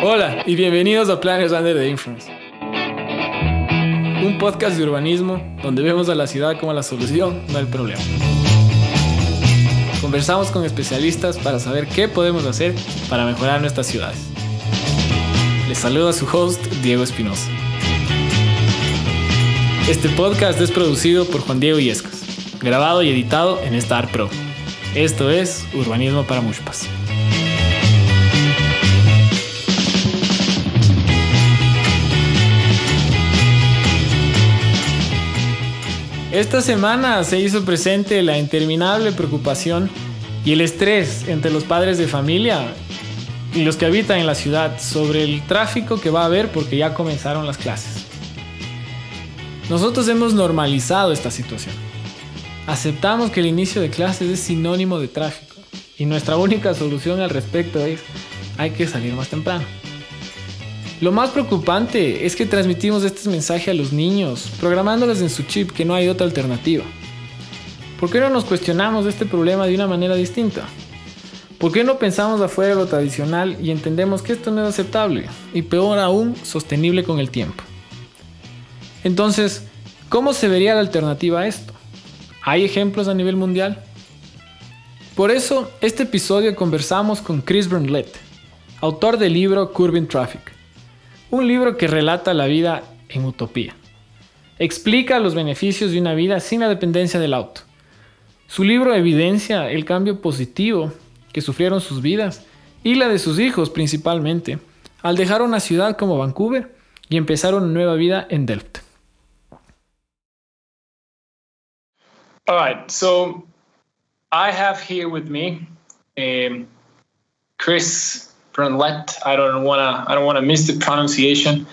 Hola y bienvenidos a Planners Under the Influence. Un podcast de urbanismo donde vemos a la ciudad como la solución, no el problema. Conversamos con especialistas para saber qué podemos hacer para mejorar nuestras ciudades. Les saluda su host, Diego Espinosa. Este podcast es producido por Juan Diego Yescas, grabado y editado en Star Pro. Esto es Urbanismo para Mushpas. Esta semana se hizo presente la interminable preocupación y el estrés entre los padres de familia y los que habitan en la ciudad sobre el tráfico que va a haber porque ya comenzaron las clases. Nosotros hemos normalizado esta situación. Aceptamos que el inicio de clases es sinónimo de tráfico y nuestra única solución al respecto es hay que salir más temprano. Lo más preocupante es que transmitimos este mensaje a los niños, programándoles en su chip que no hay otra alternativa. ¿Por qué no nos cuestionamos este problema de una manera distinta? ¿Por qué no pensamos afuera de lo tradicional y entendemos que esto no es aceptable y peor aún, sostenible con el tiempo? Entonces, ¿cómo se vería la alternativa a esto? ¿Hay ejemplos a nivel mundial? Por eso, este episodio conversamos con Chris Burnlett, autor del libro Curbing Traffic un libro que relata la vida en utopía. Explica los beneficios de una vida sin la dependencia del auto. Su libro evidencia el cambio positivo que sufrieron sus vidas y la de sus hijos principalmente al dejar una ciudad como Vancouver y empezar una nueva vida en Delft. All right, so I have here with me um, Chris Bruntlett. I don't wanna I don't wanna miss the pronunciation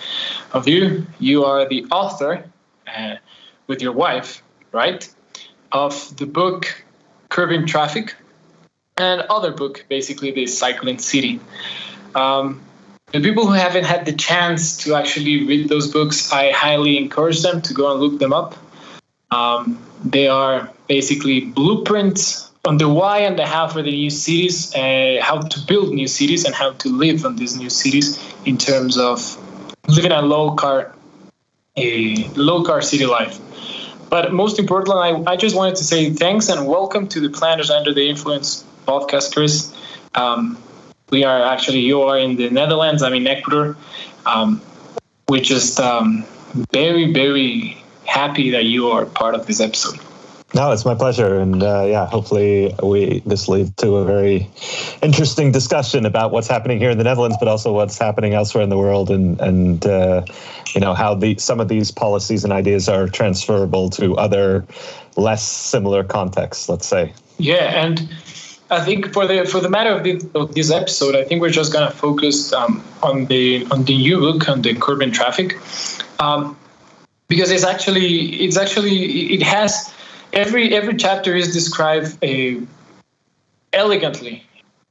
of you. You are the author uh, with your wife, right, of the book Curbing Traffic, and other book basically the Cycling City. Um, the people who haven't had the chance to actually read those books, I highly encourage them to go and look them up. Um, they are basically blueprints on the why and the how for the new cities, uh, how to build new cities, and how to live on these new cities in terms of living a low car, a low car city life. But most importantly, I, I just wanted to say thanks and welcome to the Planners Under the Influence podcast, Chris. Um, we are actually, you are in the Netherlands, I'm in Ecuador. Um, we're just um, very, very happy that you are part of this episode. No, it's my pleasure, and uh, yeah, hopefully we this leads to a very interesting discussion about what's happening here in the Netherlands, but also what's happening elsewhere in the world, and and uh, you know how the some of these policies and ideas are transferable to other less similar contexts. Let's say. Yeah, and I think for the for the matter of this, of this episode, I think we're just gonna focus um, on the on the new book on the curbing traffic, um, because it's actually it's actually it has every every chapter is described uh, elegantly.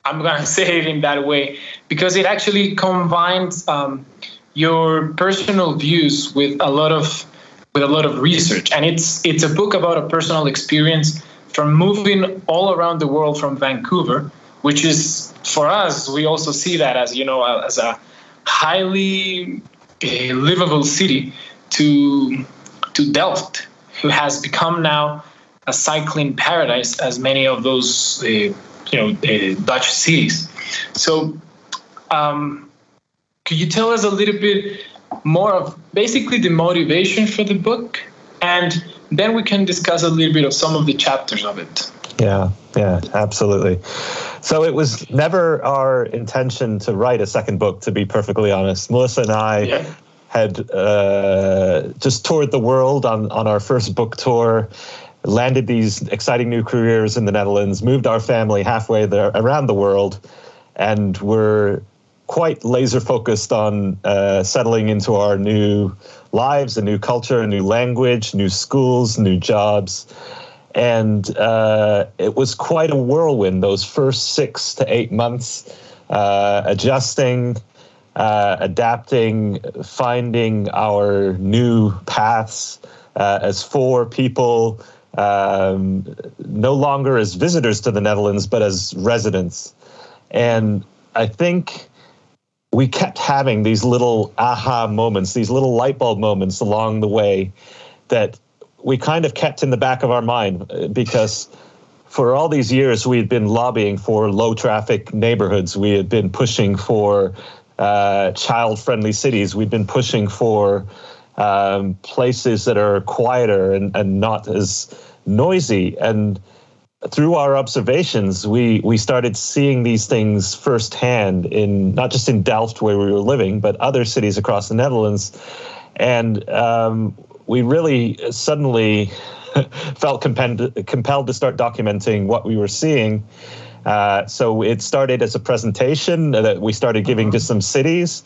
I'm gonna say it in that way because it actually combines um, your personal views with a lot of with a lot of research, and it's it's a book about a personal experience from moving all around the world from Vancouver, which is for us we also see that as you know as a highly uh, livable city to to Delft, who has become now a cycling paradise as many of those uh, you know uh, Dutch cities. So, um, could you tell us a little bit more of basically the motivation for the book, and then we can discuss a little bit of some of the chapters of it. Yeah, yeah, absolutely. So it was never our intention to write a second book, to be perfectly honest. Melissa and I yeah. had uh, just toured the world on, on our first book tour landed these exciting new careers in the Netherlands, moved our family halfway there around the world, and we're quite laser focused on uh, settling into our new lives, a new culture, a new language, new schools, new jobs. And uh, it was quite a whirlwind those first six to eight months, uh, adjusting, uh, adapting, finding our new paths uh, as four people um, no longer as visitors to the Netherlands, but as residents. And I think we kept having these little aha moments, these little light bulb moments along the way that we kind of kept in the back of our mind uh, because for all these years we had been lobbying for low traffic neighborhoods. We had been pushing for uh, child friendly cities. We'd been pushing for um, places that are quieter and, and not as noisy. And through our observations, we we started seeing these things firsthand in not just in Delft where we were living, but other cities across the Netherlands, and um, we really suddenly felt compelled compelled to start documenting what we were seeing. Uh, so it started as a presentation that we started giving to some cities.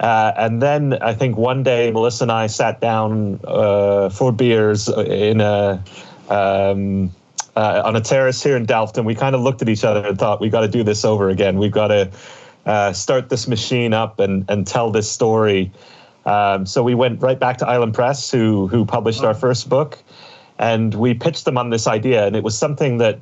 Uh, and then I think one day Melissa and I sat down uh, for beers in a um, uh, on a terrace here in Delft, and we kind of looked at each other and thought, we got to do this over again. We've got to uh, start this machine up and, and tell this story. Um, so we went right back to Island Press, who, who published our first book, and we pitched them on this idea. And it was something that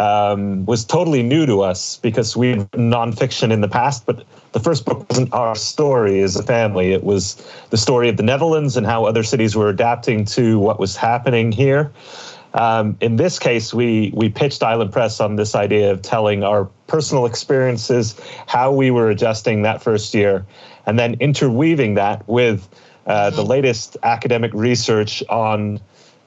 um, was totally new to us because we had written nonfiction in the past, but the first book wasn't our story as a family. It was the story of the Netherlands and how other cities were adapting to what was happening here. Um, in this case, we we pitched Island Press on this idea of telling our personal experiences, how we were adjusting that first year, and then interweaving that with uh, the latest academic research on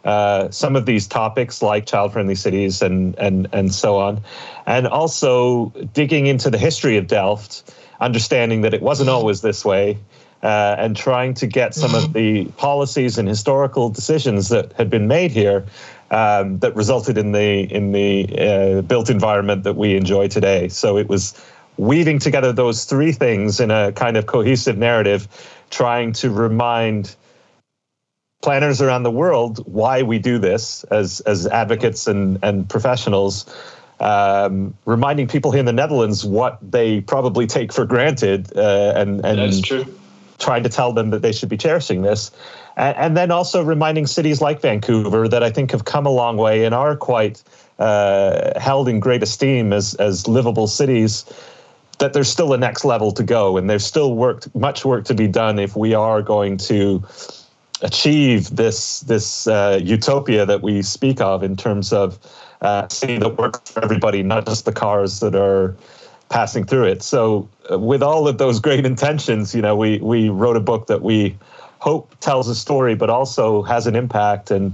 uh, some of these topics like child-friendly cities and and and so on, and also digging into the history of Delft, understanding that it wasn't always this way. Uh, and trying to get some of the policies and historical decisions that had been made here um, that resulted in the in the uh, built environment that we enjoy today. So it was weaving together those three things in a kind of cohesive narrative, trying to remind planners around the world why we do this as as advocates and and professionals. Um, reminding people here in the Netherlands what they probably take for granted, uh, and and that's true. Trying to tell them that they should be cherishing this, and, and, then also reminding cities like Vancouver that I think have come a long way and are quite uh, held in great esteem as as livable cities. That there's still a next level to go, and there's still work, much work to be done if we are going to achieve this this uh, utopia that we speak of in terms of uh, city that works for everybody, not just the cars that are passing through it. So, uh, with all of those great intentions, you know, we we wrote a book that we hope tells a story, but also has an impact. And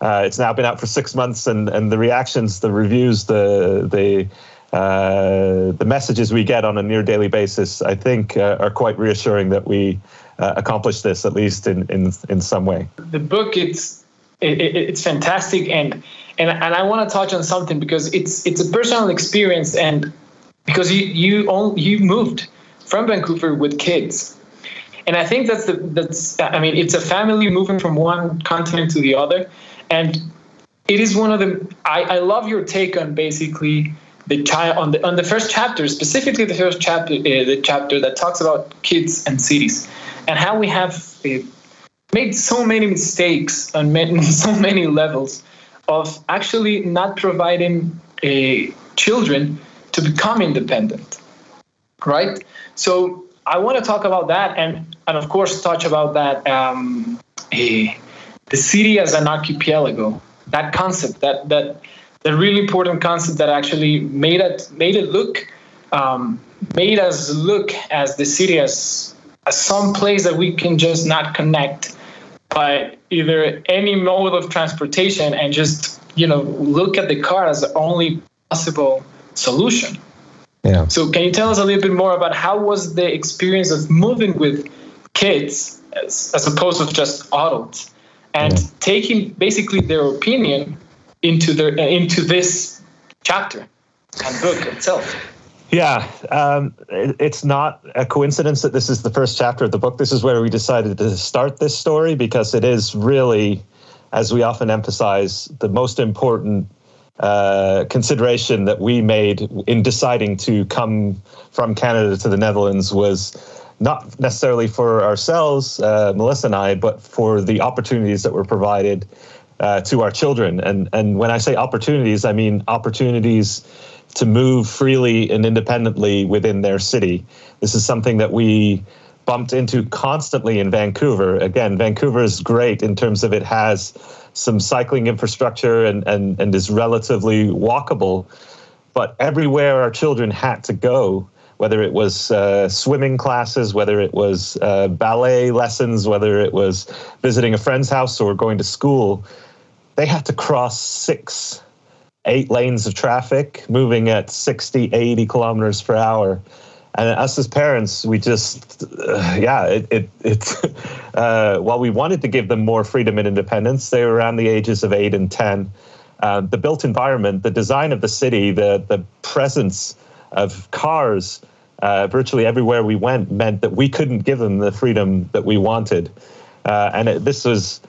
uh, it's now been out for six months, and and the reactions, the reviews, the the uh, the messages we get on a near daily basis, I think, uh, are quite reassuring that we uh, accomplished this at least in in in some way. The book, it's it, it's fantastic, and and and I want to touch on something because it's it's a personal experience, and because you you all, you moved from Vancouver with kids and I think that's the that's I mean it's a family moving from one continent to the other, and it is one of the I, I love your take on basically the child on the on the first chapter specifically the first chapter uh, the chapter that talks about kids and cities and how we have uh, made so many mistakes on so many levels of actually not providing uh, children to become independent right so I want to talk about that and and of course touch about that um, a, the city as an archipelago. That concept, that that the really important concept that actually made it made it look um, made us look as the city as as some place that we can just not connect by either any mode of transportation and just you know look at the car as the only possible solution yeah. So can you tell us a little bit more about how was the experience of moving with kids as, as opposed to just adults and yeah. taking basically their opinion into their into this chapter and book itself? Yeah, um, it, it's not a coincidence that this is the first chapter of the book. This is where we decided to start this story because it is really, as we often emphasize, the most important uh, consideration that we made in deciding to come from Canada to the Netherlands was not necessarily for ourselves, uh, Melissa and I, but for the opportunities that were provided uh, to our children. And and when I say opportunities, I mean opportunities to move freely and independently within their city. This is something that we bumped into constantly in Vancouver. Again, Vancouver is great in terms of it has some cycling infrastructure and, and, and is relatively walkable. But everywhere our children had to go, whether it was uh, swimming classes, whether it was uh, ballet lessons, whether it was visiting a friend's house or going to school, they had to cross six, eight lanes of traffic, moving at 60, 80 kilometers per hour and us as parents, we just, uh, yeah, it, it, it uh, while we wanted to give them more freedom and independence, they were around the ages of eight and 10. Uh, the built environment, the design of the city, the, the presence of cars uh, virtually everywhere we went meant that we couldn't give them the freedom that we wanted. Uh, and it, this was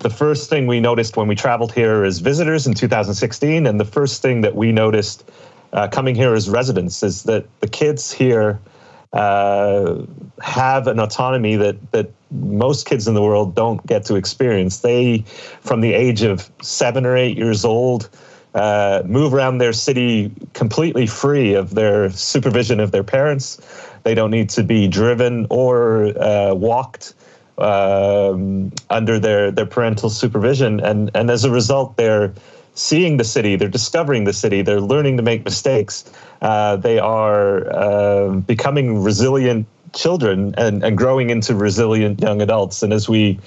the first thing we noticed when we traveled here as visitors in 2016. And the first thing that we noticed uh, coming here as residents is that the kids here uh, have an autonomy that that most kids in the world don't get to experience. They, from the age of seven or eight years old, uh, move around their city completely free of their supervision of their parents. They don't need to be driven or uh, walked um, under their their parental supervision, and and as a result, they're seeing the city, they're discovering the city, they're learning to make mistakes, uh, they are uh, becoming resilient children and, and growing into resilient young adults. And as we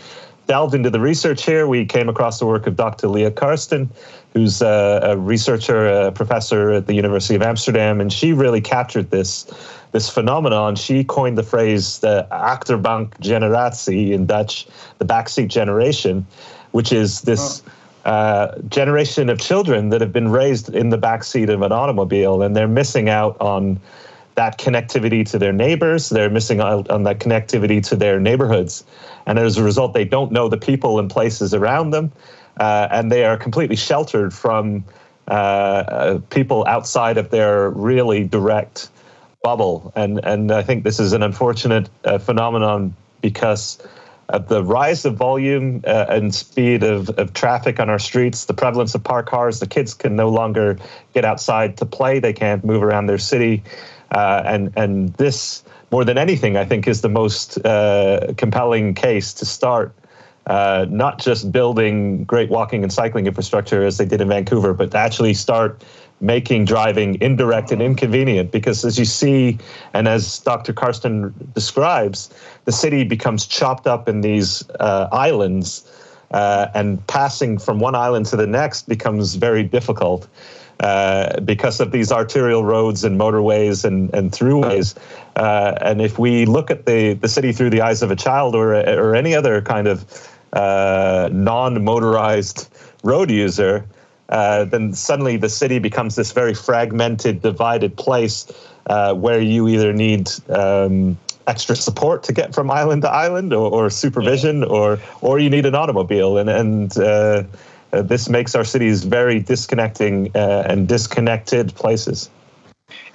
delved into the research here, we came across the work of Dr. Lia Karsten, who's a, a researcher, a professor at the University of Amsterdam, and she really captured this this phenomenon. She coined the phrase the achterbank generatie in Dutch, the backseat generation, which is this. Oh uh, generation of children that have been raised in the backseat of an automobile, and they're missing out on that connectivity to their neighbors. They're missing out on that connectivity to their neighborhoods, and as a result, they don't know the people and places around them, uh, and they are completely sheltered from uh, uh people outside of their really direct bubble. And and I think this is an unfortunate uh, phenomenon because of the rise of volume uh, and speed of, of traffic on our streets, the prevalence of parked cars, the kids can no longer get outside to play. They can't move around their city. Uh, and, and this, more than anything, I think is the most uh, compelling case to start uh, not just building great walking and cycling infrastructure as they did in Vancouver, but to actually start making driving indirect and inconvenient because as you see and as dr karsten describes the city becomes chopped up in these uh, islands uh, and passing from one island to the next becomes very difficult uh, because of these arterial roads and motorways and, and throughways. Uh, and if we look at the, the city through the eyes of a child or, or any other kind of uh, non motorized road user, uh, then suddenly the city becomes this very fragmented, divided place uh, where you either need um, extra support to get from island to island, or, or supervision, or or you need an automobile, and and uh, uh this makes our cities very disconnecting uh, and disconnected places.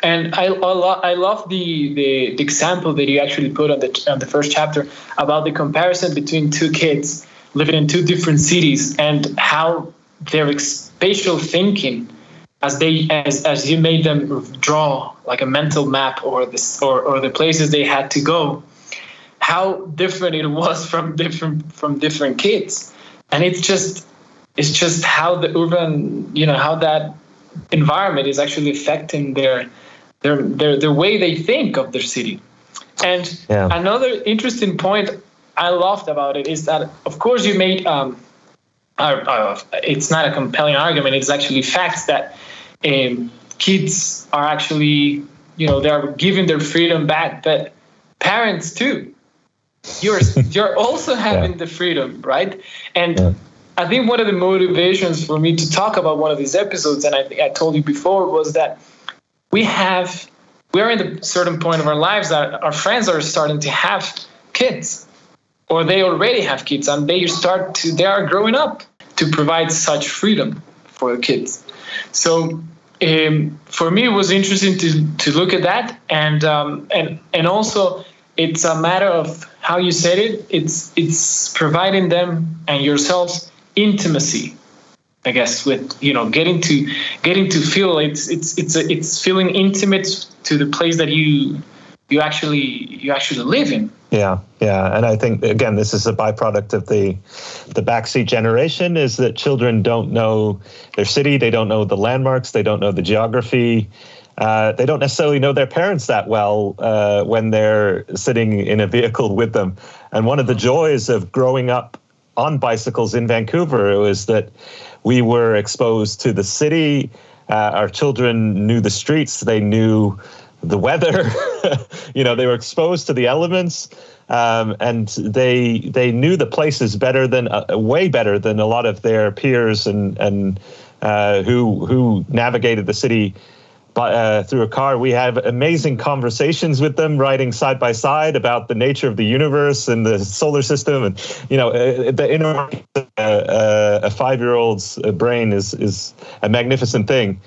And I, I, lo- I love the, the, the example that you actually put on the on the first chapter about the comparison between two kids living in two different cities and how their spatial thinking as they as, as you made them draw like a mental map or this or, or the places they had to go how different it was from different from different kids and it's just it's just how the urban you know how that environment is actually affecting their their their, their way they think of their city and yeah. another interesting point i loved about it is that of course you made um, uh, it's not a compelling argument. It's actually facts that um, kids are actually, you know, they're giving their freedom back, but parents too. You're you're also having yeah. the freedom, right? And yeah. I think one of the motivations for me to talk about one of these episodes, and I think I told you before, was that we have we're in a certain point of our lives that our friends are starting to have kids or they already have kids and they start to they are growing up to provide such freedom for the kids so um, for me it was interesting to, to look at that and um, and and also it's a matter of how you said it it's it's providing them and yourselves intimacy I guess with you know getting to getting to feel it's it's it's a, it's feeling intimate to the place that you you actually you actually live in. Yeah, yeah, and I think again this is a byproduct of the the backseat generation is that children don't know their city, they don't know the landmarks, they don't know the geography. Uh, they don't necessarily know their parents that well uh, when they're sitting in a vehicle with them. And one of the joys of growing up on bicycles in Vancouver was that we were exposed to the city. Uh, our children knew the streets. They knew the weather. you know, they were exposed to the elements, um, and they they knew the places better than uh, way better than a lot of their peers and and uh, who who navigated the city uh, through a car. We have amazing conversations with them, riding side by side about the nature of the universe and the solar system, and you know, uh, the inner uh, uh, a five-year-old's brain is is a magnificent thing.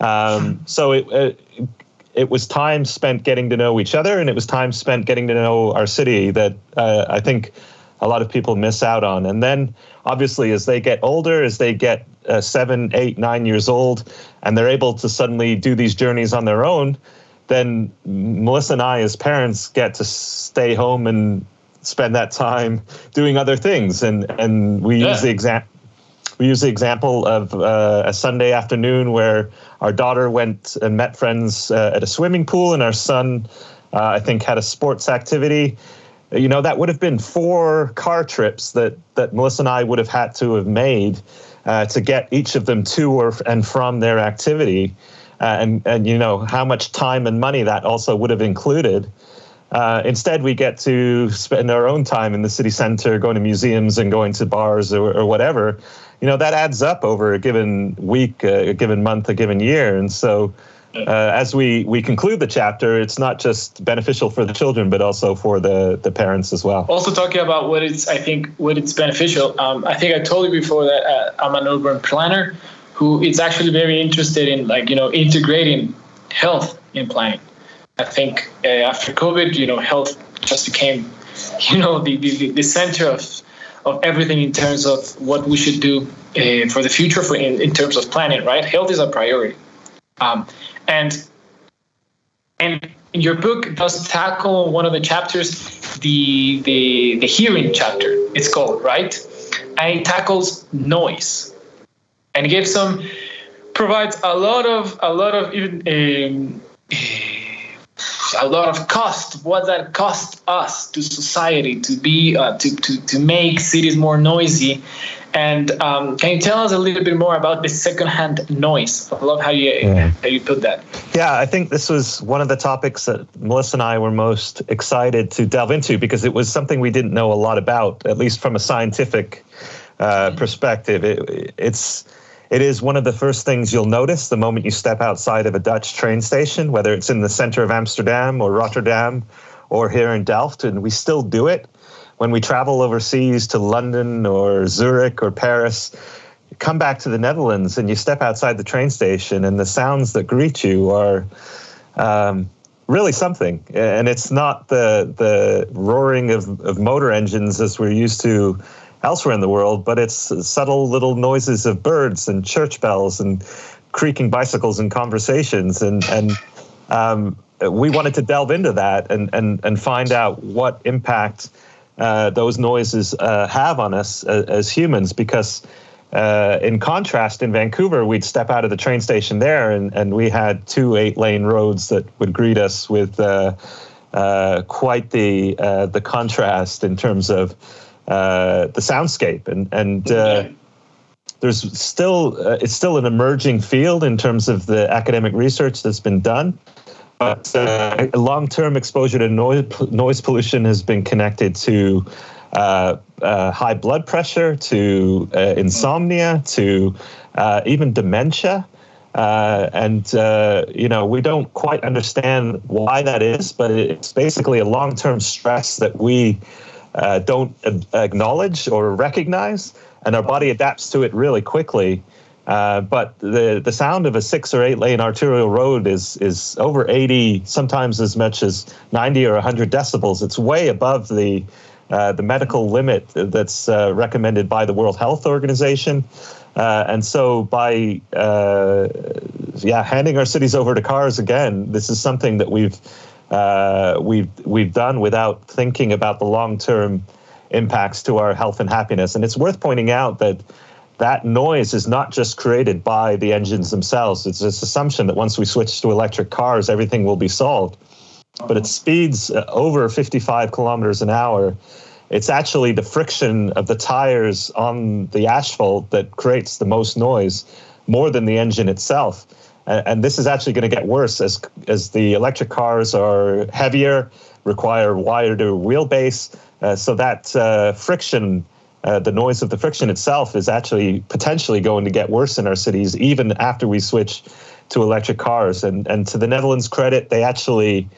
Um, so it, it it was time spent getting to know each other, and it was time spent getting to know our city that uh, I think a lot of people miss out on. And then, obviously, as they get older, as they get uh, seven, eight, nine years old, and they're able to suddenly do these journeys on their own, then Melissa and I, as parents, get to stay home and spend that time doing other things. And and we yeah. use the example. We use the example of uh, a Sunday afternoon where our daughter went and met friends uh, at a swimming pool, and our son, uh, I think, had a sports activity you know that would have been four car trips that that Melissa and I would have had to have made uh, to get each of them to or and from their activity, uh, and and you know how much time and money that also would have included. Uh, instead, we get to spend our own time in the city center, going to museums and going to bars or, or whatever. You know that adds up over a given week, a given month, a given year, and so uh, as we we conclude the chapter, it's not just beneficial for the children, but also for the the parents as well. Also talking about what it's, I think what it's beneficial. Um, I think I told you before that uh, I'm an urban planner who is actually very interested in like you know integrating health in planning. I think uh, after COVID, you know, health just became you know the the, the center of of everything in terms of what we should do uh, for the future for in, in terms of planning. Right, health is a priority. Um, and and your book does tackle one of the chapters, the the the hearing chapter. It's called right, and it tackles noise, and gives some provides a lot of a lot of even. Um, a lot of cost what that cost us to society to be uh, to, to to make cities more noisy and um, can you tell us a little bit more about the secondhand noise? I love how you yeah. how you put that. Yeah, I think this was one of the topics that Melissa and I were most excited to delve into because it was something we didn't know a lot about, at least from a scientific uh, mm-hmm. perspective. It, it's it is one of the first things you'll notice the moment you step outside of a Dutch train station, whether it's in the center of Amsterdam or Rotterdam or here in Delft, and we still do it when we travel overseas to London or Zurich or Paris, come back to the Netherlands and you step outside the train station and the sounds that greet you are um, really something. And it's not the the roaring of, of motor engines as we're used to elsewhere in the world, but it's subtle little noises of birds and church bells and creaking bicycles and conversations. And and um, we wanted to delve into that and and and find out what impact uh, those noises uh, have on us as, uh, as humans because uh, in contrast in vancouver we'd step out of the train station there and, and we had two eight lane roads that would greet us with uh, uh, quite the the contrast in terms of the soundscape and and there's still it's still an emerging field in terms of the academic research that's been done but uh, long-term exposure to noise, noise pollution has been connected to uh, uh, high blood pressure, to uh, insomnia, to uh, even dementia. Uh, and you know we don't quite understand why that is, but it's basically a long-term stress that we don't acknowledge or recognize, and our body adapts to it really quickly. Uh, but the the sound of a six or eight lane arterial road is is over 80, sometimes as much as 90 or 100 decibels. It's way above the uh, the medical limit that's uh, recommended by the World Health Organization. Uh, and so by uh, yeah handing our cities over to cars again, this is something that we've uh, we've we've done without thinking about the long term impacts to our health and happiness. And it's worth pointing out that that noise is not just created by the engines themselves. It's this assumption that once we switch to electric cars, everything will be solved. But at speeds uh, over 55 kilometers an hour, it's actually the friction of the tires on the asphalt that creates the most noise, more than the engine itself. And this is actually going to get worse as as the electric cars are heavier, require wider wheelbase. Uh, so that uh, friction, uh, the noise of the friction itself, is actually potentially going to get worse in our cities, even after we switch to electric cars. And and to the Netherlands' credit, they actually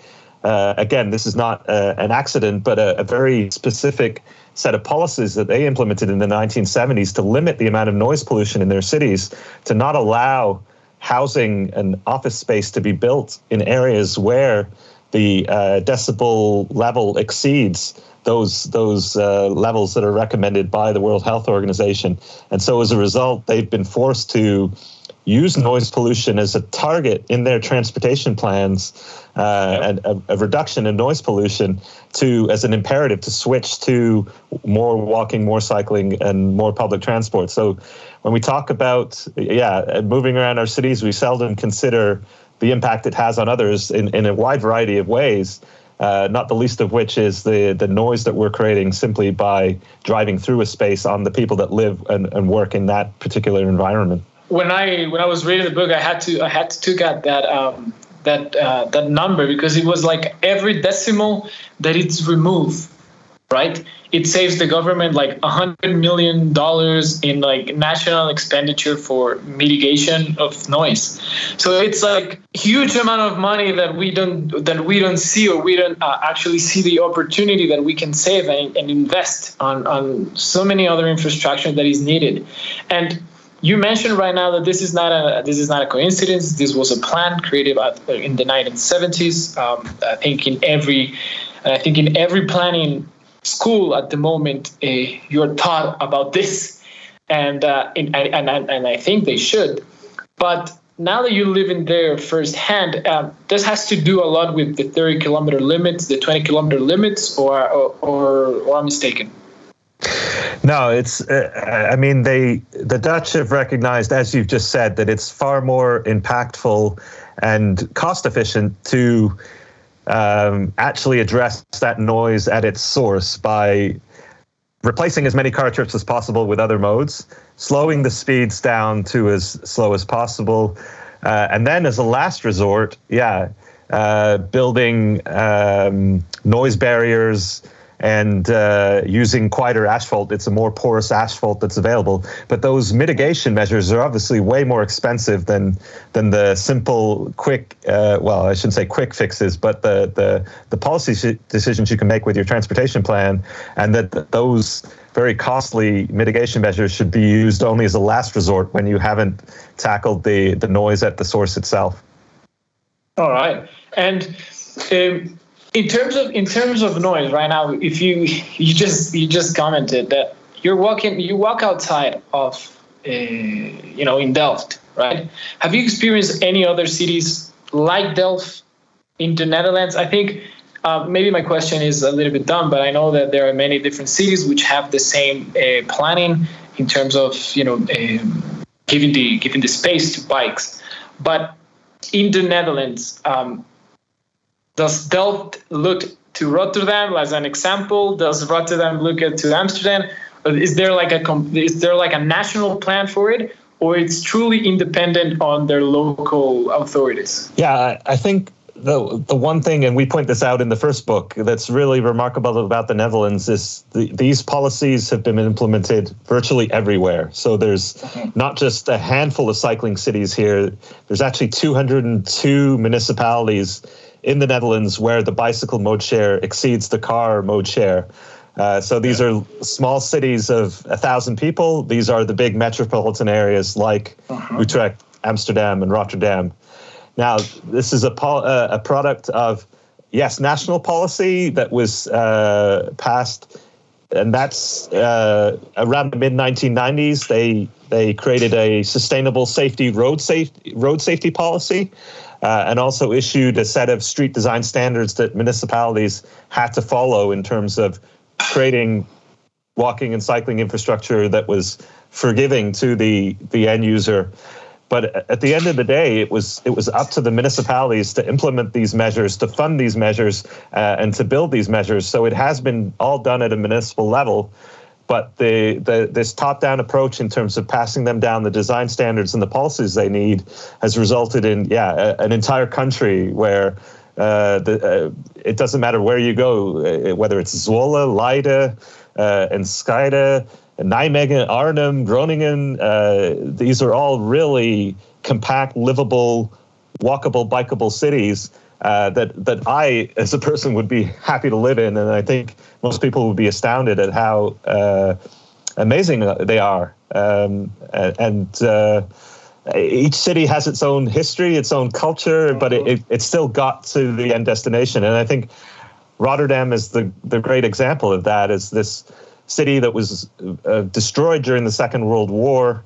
uh, again, this is not uh, an accident, but a, a, very specific set of policies that they implemented in the 1970s to limit the amount of noise pollution in their cities, to not allow housing and office space to be built in areas where the uh, decibel level exceeds those those uh, levels that are recommended by the World Health Organization. And so as a result, they've been forced to use noise pollution as a target in their transportation plans uh, and a, a, reduction in noise pollution to as an imperative to switch to more walking, more cycling, and more public transport. So when we talk about yeah moving around our cities, we seldom consider the impact it has on others in, in a wide variety of ways. Uh, not the least of which is the the noise that we're creating simply by driving through a space on the people that live and, and work in that particular environment when I when I was reading the book, I had to I had to took out that um, that uh, that number because it was like every decibel that it's removed, right? It saves the government like a hundred million dollars in like national expenditure for mitigation of noise. So it's like huge amount of money that we don't that we don't see or we don't uh, actually see the opportunity that we can save and, and invest on on so many other infrastructure that is needed, and you mentioned right now that this is not a this is not a coincidence. This was a plan created in the 1970s. Um, I think in every I think in every planning school at the moment, uh, you're taught about this, and, uh, and and and I think they should. But now that you live in there firsthand, um, this has to do a lot with the 30 kilometer limits, the 20 kilometer limits, or or, or, or I'm mistaken. No, it's. Uh, I mean, they the Dutch have recognized, as you've just said, that it's far more impactful and cost efficient to um, actually address that noise at its source by replacing as many car trips as possible with other modes, slowing the speeds down to as slow as possible, uh, and then as a last resort, yeah, uh, building um, noise barriers and uh, using quieter asphalt, it's a more porous asphalt that's available. But those mitigation measures are obviously way more expensive than than the simple, quick. Uh, well, I shouldn't say quick fixes, but the the the policy decisions you can make with your transportation plan, and that those very costly mitigation measures should be used only as a last resort when you haven't tackled the the noise at the source itself. All right, and. Um, in terms of in terms of noise right now if you you just you just commented that you're walking you walk outside of uh, you know in delft right? Have you experienced any other cities like delft in the netherlands? I think uh, maybe my question is a little bit dumb but i know that there are many different cities which have the same uh, planning in terms of you know um, giving the giving the space to bikes. But in the netherlands um, does Delft look to Rotterdam as an example? Does Rotterdam look at to Amsterdam? Is there like a is there like a national plan for it, or it's truly independent on their local authorities? Yeah, I think the the one thing, and we point this out in the first book, that's really remarkable about the Netherlands is the, these policies have been implemented virtually everywhere. So there's okay. not just a handful of cycling cities here. There's actually 202 municipalities in the Netherlands where the bicycle mode share exceeds the car mode share. Uh, so these yeah. are small cities of a thousand people. These are the big metropolitan areas like uh-huh. Utrecht, Amsterdam, and Rotterdam. Now, this is a, uh, a product of, yes, national policy that was uh, passed and that's uh, around the mid 1990s. They they created a sustainable safety road safety road safety policy, uh, and also issued a set of street design standards that municipalities had to follow in terms of creating walking and cycling infrastructure that was forgiving to the the end user. But at the end of the day, it was it was up to the municipalities to implement these measures, to fund these measures, uh, and to build these measures. So it has been all done at a municipal level. But the, the this top-down approach in terms of passing them down the design standards and the policies they need has resulted in yeah a, an entire country where uh, the, uh, it doesn't matter where you go, uh, whether it's Zwolle, Leiden, uh, Enschede, Nijmegen, Arnhem, Groningen. Uh, these are all really compact, livable, walkable, bikeable cities uh, that that I, as a person, would be happy to live in, and I think most people would be astounded at how uh, amazing they are. Um, and uh, each city has its own history, its own culture, but it, it, it still got to the end destination. And I think Rotterdam is the the great example of that. Is this city that was uh, destroyed during the Second World War,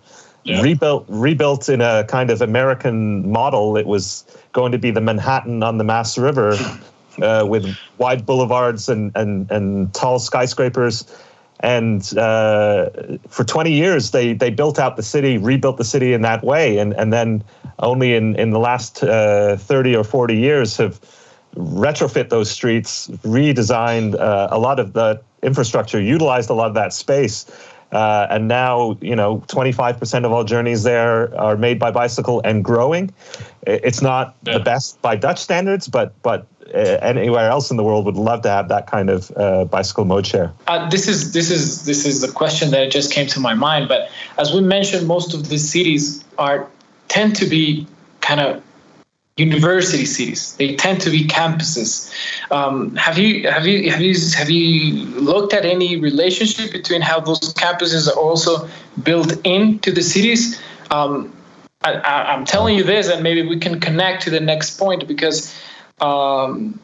yeah. rebuilt rebuilt in a kind of American model. It was going to be the Manhattan on the Maas River, uh, with wide boulevards and and and tall skyscrapers. And uh, for 20 years, they they built out the city, rebuilt the city in that way, and and then only in in the last uh, 30 or 40 years have retrofit those streets, redesigned uh, a lot of the infrastructure, utilized a lot of that space. Uh, and now, you know, 25% of all journeys there are made by bicycle and growing. It's not yeah. the best by Dutch standards, but but uh, anywhere else in the world would love to have that kind of uh, bicycle mode share. Uh, this is this is this is the question that just came to my mind. But as we mentioned, most of the cities are tend to be kind of university cities. They tend to be campuses. Um, have you have you have you have you looked at any relationship between how those campuses are also built into the cities? Um, I, am telling you this, and maybe we can connect to the next point because um,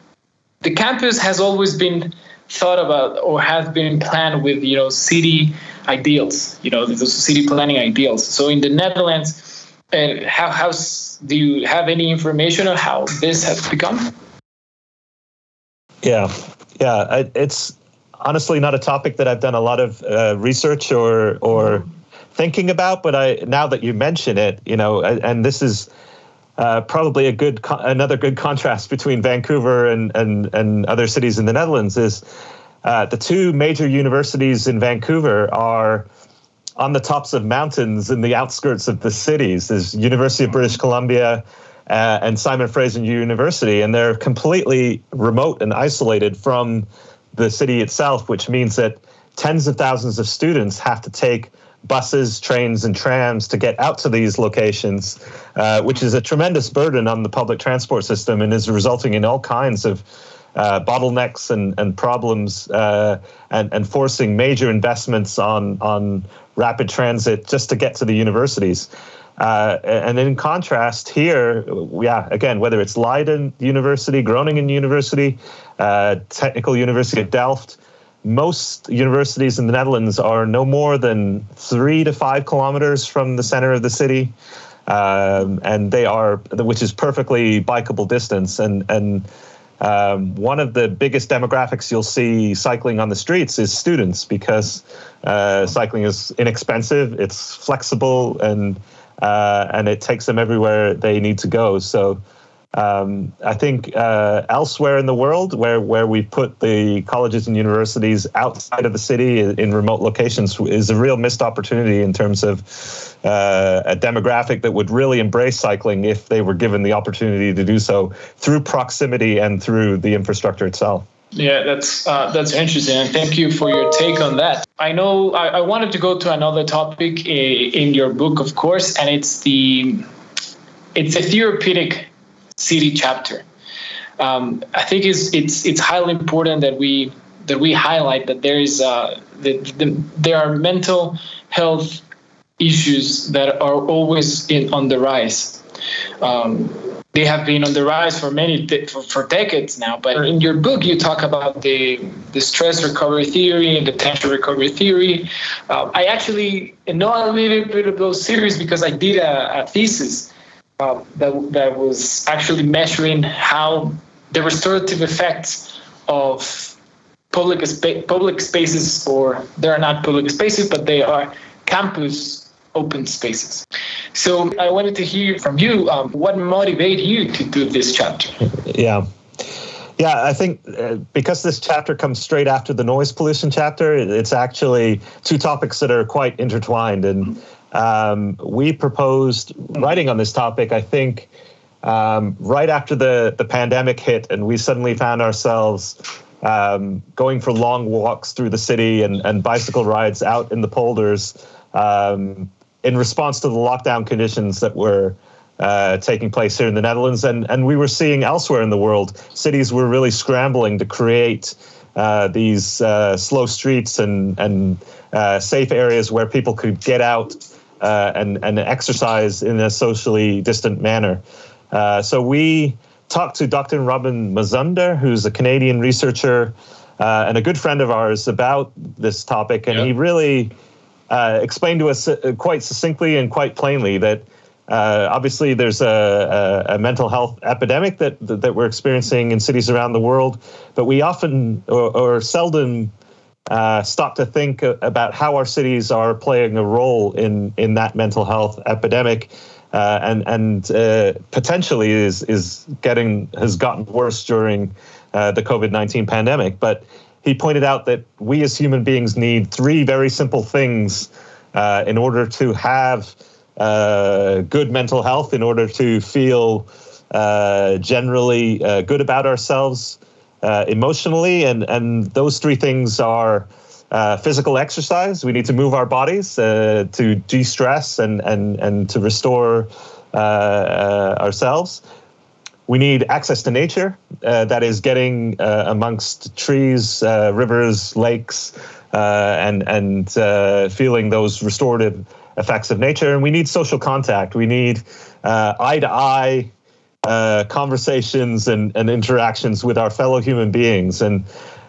the campus has always been thought about or has been planned with you know city ideals, you know, the city planning ideals. So in the Netherlands, uh, how how's do you have any information on how this has become? Yeah, yeah, it's honestly not a topic that I've done a lot of uh, research or or thinking about. But I now that you mention it, you know, and this is uh, probably a good another good contrast between Vancouver and and and other cities in the Netherlands is uh, the two major universities in Vancouver are on the tops of mountains in the outskirts of the cities. There's University of British Columbia uh, and Simon Fraser University, and they're completely remote and isolated from the city itself, which means that tens of thousands of students have to take buses, trains, and trams to get out to these locations, uh, which is a tremendous burden on the public transport system and is resulting in all kinds of uh, bottlenecks and, and problems uh, and, and forcing major investments on, on rapid transit just to get to the universities. Uh, and in contrast, here, yeah, again, whether it's Leiden University, Groningen University, uh, Technical University of Delft, most universities in the Netherlands are no more than three to five kilometers from the center of the city. Um, and they are, which is perfectly bikeable distance. And, and um, one of the biggest demographics you'll see cycling on the streets is students because uh, cycling is inexpensive, it's flexible, and uh, and it takes them everywhere they need to go. So um, I think uh, elsewhere in the world, where where we put the colleges and universities outside of the city in remote locations, is a real missed opportunity in terms of uh, a demographic that would really embrace cycling if they were given the opportunity to do so through proximity and through the infrastructure itself. Yeah, that's uh, that's interesting, and thank you for your take on that. I know I, I wanted to go to another topic in your book, of course, and it's the it's a therapeutic city chapter. Um, I think it's it's it's highly important that we that we highlight that there is uh, that the, there are mental health issues that are always in on the rise. Um, they have been on the rise for many de- for, for, decades now. But in your book, you talk about the the stress recovery theory and the tension recovery theory. Uh, I actually know a little bit of those theories because I did a, a thesis uh, that that was actually measuring how the restorative effects of public public spaces, or they're not public spaces, but they are campus open spaces. So I wanted to hear from you um, what motivated you to do this chapter. Yeah. Yeah, I think uh, because this chapter comes straight after the noise pollution chapter, it's actually two topics that are quite intertwined. And um, we proposed writing on this topic, I think, um, right after the, the pandemic hit, and we suddenly found ourselves um, going for long walks through the city and, and bicycle rides out in the polders um, in response to the lockdown conditions that were uh, taking place here in the Netherlands, and and we were seeing elsewhere in the world, cities were really scrambling to create uh, these uh, slow streets and and uh, safe areas where people could get out uh, and and exercise in a socially distant manner. Uh, so we talked to Dr. Robin Mazumder, who's a Canadian researcher and a good friend of ours, about this topic, and he really uh, explained to us quite succinctly and quite plainly that uh, obviously there's a, a, a, mental health epidemic that, that we're experiencing in cities around the world, but we often or, or seldom uh, stop to think about how our cities are playing a role in in that mental health epidemic, uh, and and uh, potentially is is getting has gotten worse during the COVID nineteen pandemic, but he pointed out that we as human beings need three very simple things uh, in order to have uh, good mental health, in order to feel uh, generally uh, good about ourselves uh, emotionally. And, and those three things are uh, physical exercise. We need to move our bodies to de stress and, and, and to restore ourselves. We need access to nature, that is getting amongst trees, rivers, lakes, and and feeling those restorative effects of nature. And we need social contact. We need uh, eye to eye uh, conversations and, and interactions with our fellow human beings. And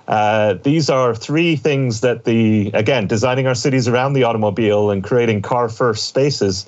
uh, these are three things that the again designing our cities around the automobile and creating car first spaces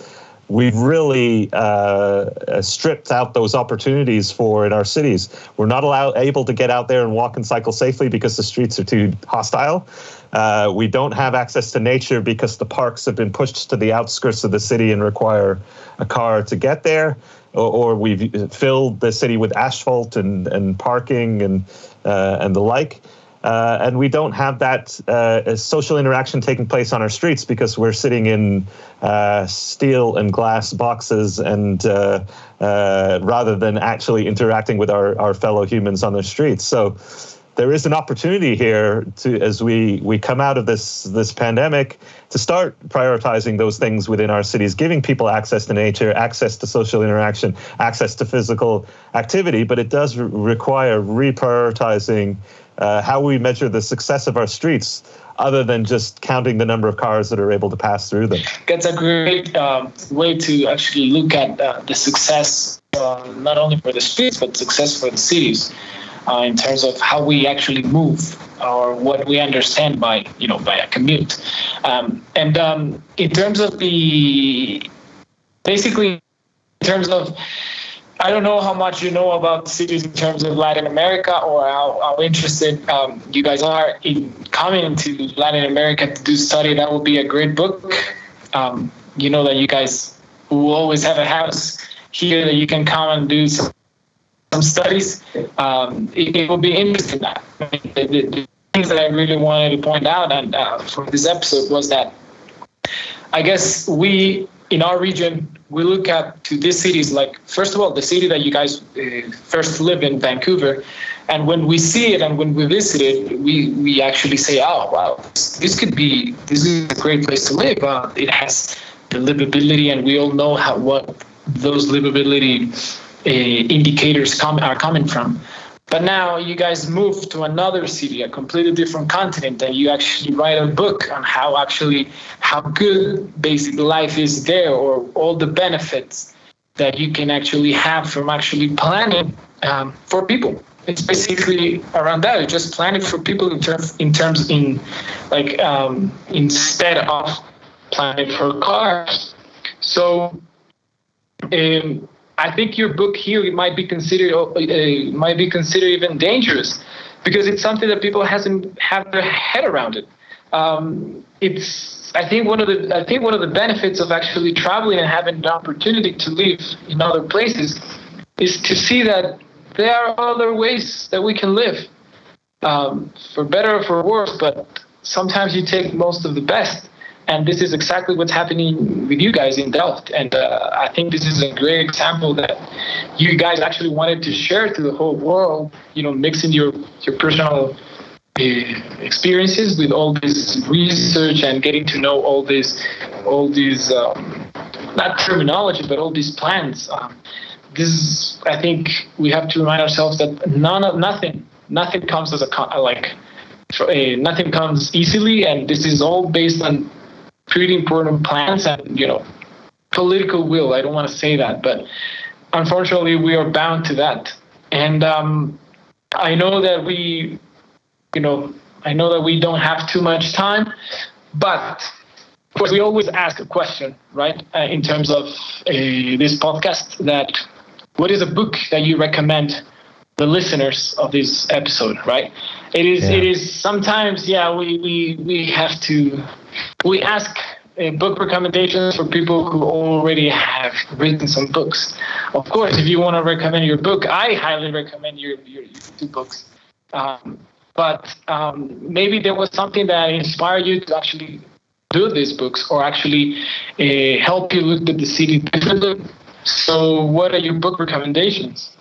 we've really uh, stripped out those opportunities for in our cities. We're not allowed able to get out there and walk and cycle safely because the streets are too hostile. Uh, we don't have access to nature because the parks have been pushed to the outskirts of the city and require a car to get there. Or, or we've filled the city with asphalt and, and parking and uh, and the like. Uh, and we don't have that uh, social interaction taking place on our streets because we're sitting in uh, steel and glass boxes and uh, uh, rather than actually interacting with our, our fellow humans on the streets. So there is an opportunity here to, as we, we come out of this this pandemic, to start prioritizing those things within our cities, giving people access to nature, access to social interaction, access to physical activity. But it does re- require reprioritizing uh, how we measure the success of our streets other than just counting the number of cars that are able to pass through them. That's a great um, way to actually look at uh, the success, uh, not only for the streets, but success for the cities uh, in terms of how we actually move or what we understand by, you know, by a commute. Um, and um, in terms of the, basically, in terms of I don't know how much you know about cities in terms of Latin America or how, how interested um, you guys are in coming to Latin America to do study. That would be a great book. Um, you know that you guys will always have a house here that you can come and do some, some studies. Um, it, it, will be interesting. I mean, the, the, things that I really wanted to point out and uh, from this episode was that I guess we in our region, we look at to these cities like first of all the city that you guys uh, first live in, Vancouver, and when we see it and when we visit it, we we actually say, oh wow, this, could be this is a great place to live. Uh, it has the livability, and we all know how what those livability indicators come are coming from. But now you guys move to another city, a completely different continent, and you actually write a book on how actually how good basic life is there, or all the benefits that you can actually have from actually planning um, for people. It's basically around that. It's just planning for people in terms in terms in like um, instead of planning for cars. So um, I think your book here might be considered uh, might be considered even dangerous because it's something that people hasn't have their head around it. Um, it's I think one of the I think one of the benefits of actually traveling and having the opportunity to live in other places is to see that there are other ways that we can live, um, for better or for worse. But sometimes you take most of the best, and this is exactly what's happening with you guys in Delft. And uh, I think this is a great example that you guys actually wanted to share to the whole world. You know, mixing your your personal uh, experiences with all this research and getting to know all these, all these um, not terminology but all these plans um, this is i think we have to remind ourselves that none of nothing nothing comes as a like uh, nothing comes easily and this is all based on pretty important plans and you know political will. I don't want to say that but unfortunately we are bound to that. And um, i know that we you know i know that we don't have too much time but of course we always ask a question right uh, in terms of uh, this podcast that what is a book that you recommend the listeners of this episode right it is yeah. it is sometimes yeah we we we have to we ask uh, book recommendations for people who already have written some books of course if you want to recommend your book i highly recommend your your, your two books um, but um, maybe there was something that inspired you to actually do these books or actually uh, help you look at the city differently so, what are your book recommendations?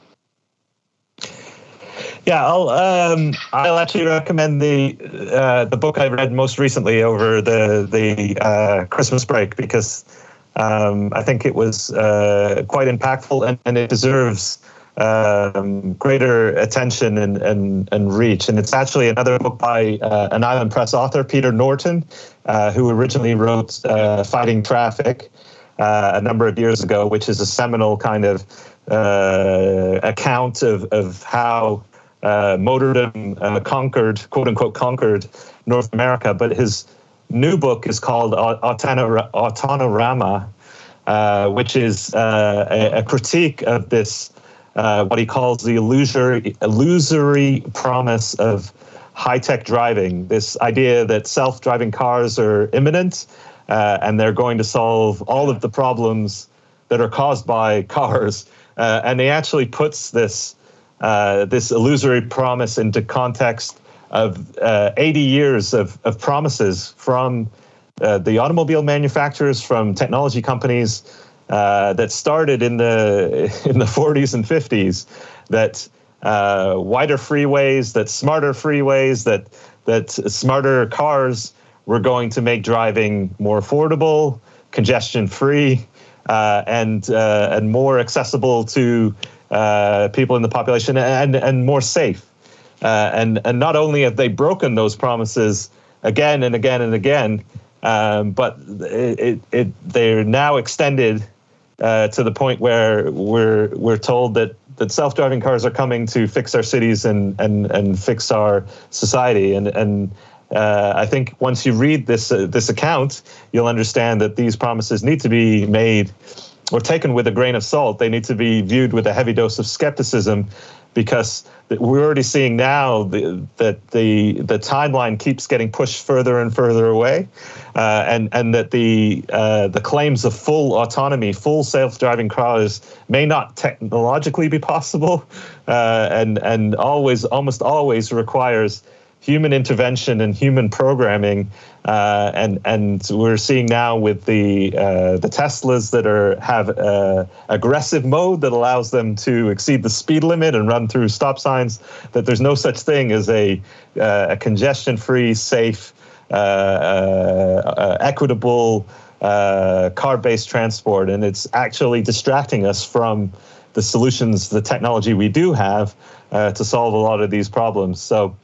Yeah, I'll um, I'll actually recommend the uh, the book I read most recently over the the uh, Christmas break because um, I think it was uh, quite impactful and, and it deserves um, greater attention and, and and reach. And it's actually another book by uh, an Island Press author, Peter Norton, uh, who originally wrote uh, Fighting Traffic a number of years ago, which is a seminal kind of account of, of how uh, motordom uh, conquered, quote unquote, conquered North America. But his new book is called Autonorama, uh, which is uh, a, a, critique of this, what he calls the illusory, illusory promise of high tech driving, this idea that self driving cars are imminent uh, and they're going to solve all of the problems that are caused by cars. Uh, and he actually puts this uh, this illusory promise into context of uh, 80 years of, of promises from uh, the automobile manufacturers, from technology companies uh, that started in the in the 40s and 50s that wider freeways, that smarter freeways, that that smarter cars we're going to make driving more affordable, congestion free, uh, and uh, and more accessible to uh, people in the population, and and more safe. Uh, and and not only have they broken those promises again and again and again, um, but it, it, it, they're now extended uh, to the point where we're we're told that that self-driving cars are coming to fix our cities and and and fix our society and and uh, I think once you read this uh, this account, you'll understand that these promises need to be made or taken with a grain of salt. They need to be viewed with a heavy dose of skepticism, because we're already seeing now that the the timeline keeps getting pushed further and further away, uh, and and that the uh, the claims of full autonomy, full self-driving cars may not technologically be possible, uh, and and always almost always requires human intervention and human programming, uh, and and we're seeing now with the uh, the Teslas that are have uh, aggressive mode that allows them to exceed the speed limit and run through stop signs. That there's no such thing as a uh, a congestion-free, safe, uh, equitable car-based transport, and it's actually distracting us from the solutions, the technology we do have to solve a lot of these problems. So.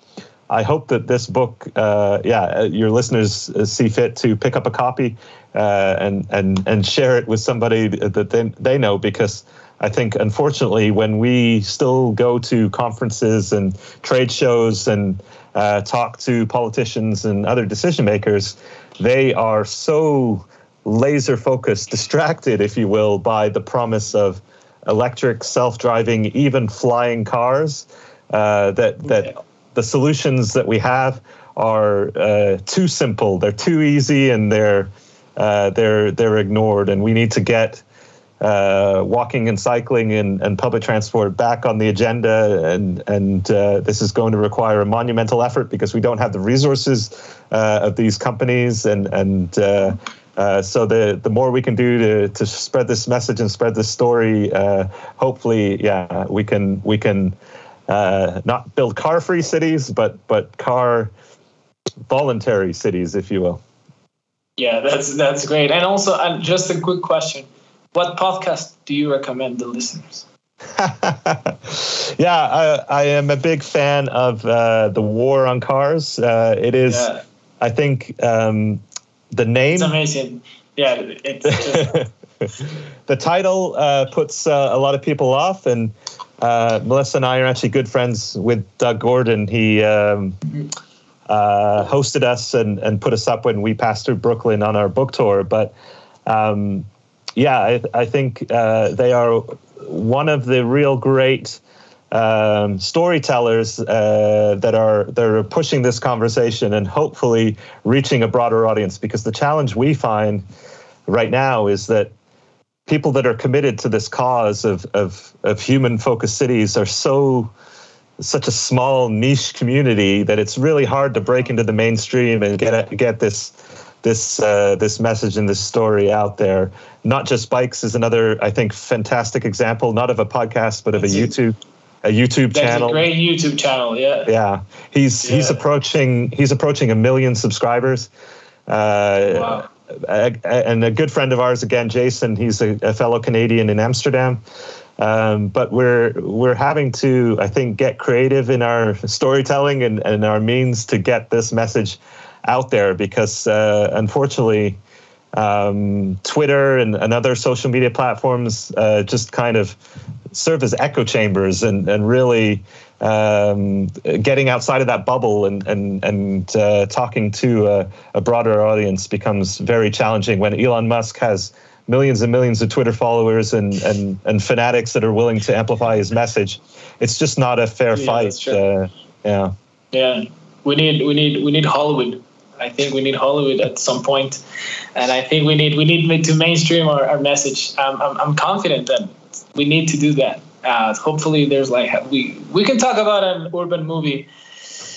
I hope that this book, uh, yeah, your listeners see fit to pick up a copy uh, and and and share it with somebody that they, they know because I think unfortunately when we still go to conferences and trade shows and uh, talk to politicians and other decision makers, they are so laser focused, distracted, if you will, by the promise of electric, self-driving, even flying cars. Uh, that that the solutions that we have are uh, too simple. They're too easy, and they're uh, they're they're ignored. And we need to get uh, walking and cycling and, and public transport back on the agenda. And and uh, this is going to require a monumental effort because we don't have the resources uh, of these companies. And and uh, so the the more we can do to to spread this message and spread this story, hopefully, yeah, we can we can not build car-free cities, but but car voluntary cities, if you will. Yeah, that's that's great. And also, uh, just a quick question: What podcast do you recommend the listeners? yeah, I, I, am a big fan of uh, the War on Cars. Uh, it is, yeah. I think, um, the name. It's amazing. Yeah, it's. the title uh, puts uh, a lot of people off, and uh, Melissa and I are actually good friends with Doug Gordon. He. Um, uh, hosted us and, and put us up when we passed through Brooklyn on our book tour. But um, yeah, I, I think uh, they are one of the real great um, storytellers uh, that are that are pushing this conversation and hopefully reaching a broader audience. Because the challenge we find right now is that people that are committed to this cause of of, of human focused cities are so such a small niche community that it's really hard to break into the mainstream and get get this this uh, this message and this story out there. Not just bikes is another, I think, fantastic example. Not of a podcast, but of That's a YouTube a YouTube That's channel. A great YouTube channel, yeah. Yeah, he's yeah. he's approaching he's approaching a million subscribers. Uh, wow. And a good friend of ours again, Jason. He's a, a fellow Canadian in Amsterdam. Um, but we're we're having to, I think, get creative in our storytelling and, and our means to get this message out there because uh, unfortunately, um, Twitter and, and other social media platforms uh, just kind of serve as echo chambers and and really um, getting outside of that bubble and and and uh, talking to a, a broader audience becomes very challenging when Elon Musk has millions and millions of Twitter followers and and and fanatics that are willing to amplify his message. It's just not a fair yeah, fight. Uh, yeah. Yeah, we need we need we need Hollywood. I think we need Hollywood at some point, and I think we need we need to mainstream our, our message. Um, I'm I'm confident that we need to do that. Uh, hopefully, there's like we we can talk about an urban movie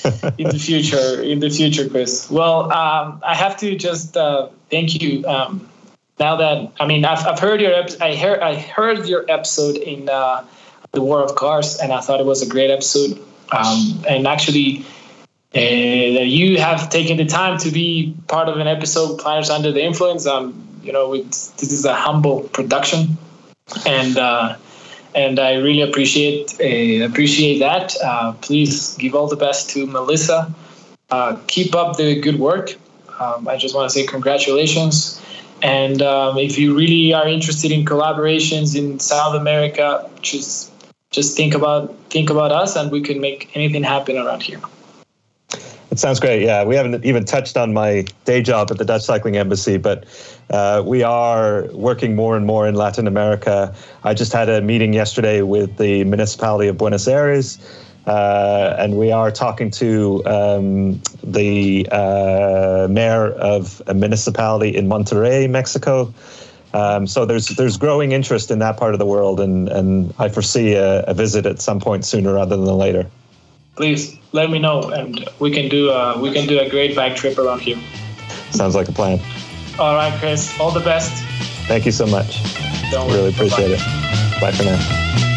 in the future in the future, Chris. Well, um, I have to just uh, thank you. Um, now that I mean I've, I've heard your I heard I heard your episode in uh, the War of Cars and I thought it was a great episode um, and actually uh, you have taken the time to be part of an episode Planners Under the Influence um you know this is a humble production and uh, and I really appreciate uh, appreciate that. Uh, please give all the best to Melissa. Uh, keep up the good work. Um, I just want to say congratulations. And um, if you really are interested in collaborations in South America, just just think about think about us, and we can make anything happen around here. It sounds great. Yeah, we haven't even touched on my day job at the Dutch Cycling Embassy, but uh, we are working more and more in Latin America. I just had a meeting yesterday with the municipality of Buenos Aires uh, and we are talking to um, the uh, mayor of a municipality in Monterrey, Mexico. Um, so there's there's growing interest in that part of the world, and, and I foresee a, a, visit at some point sooner rather than later. Please let me know, and we can do a, we can do a great bike trip around here. Sounds like a plan. All right, Chris. All the best. Thank you so much. Don't really appreciate Bye-bye. it. Bye for now.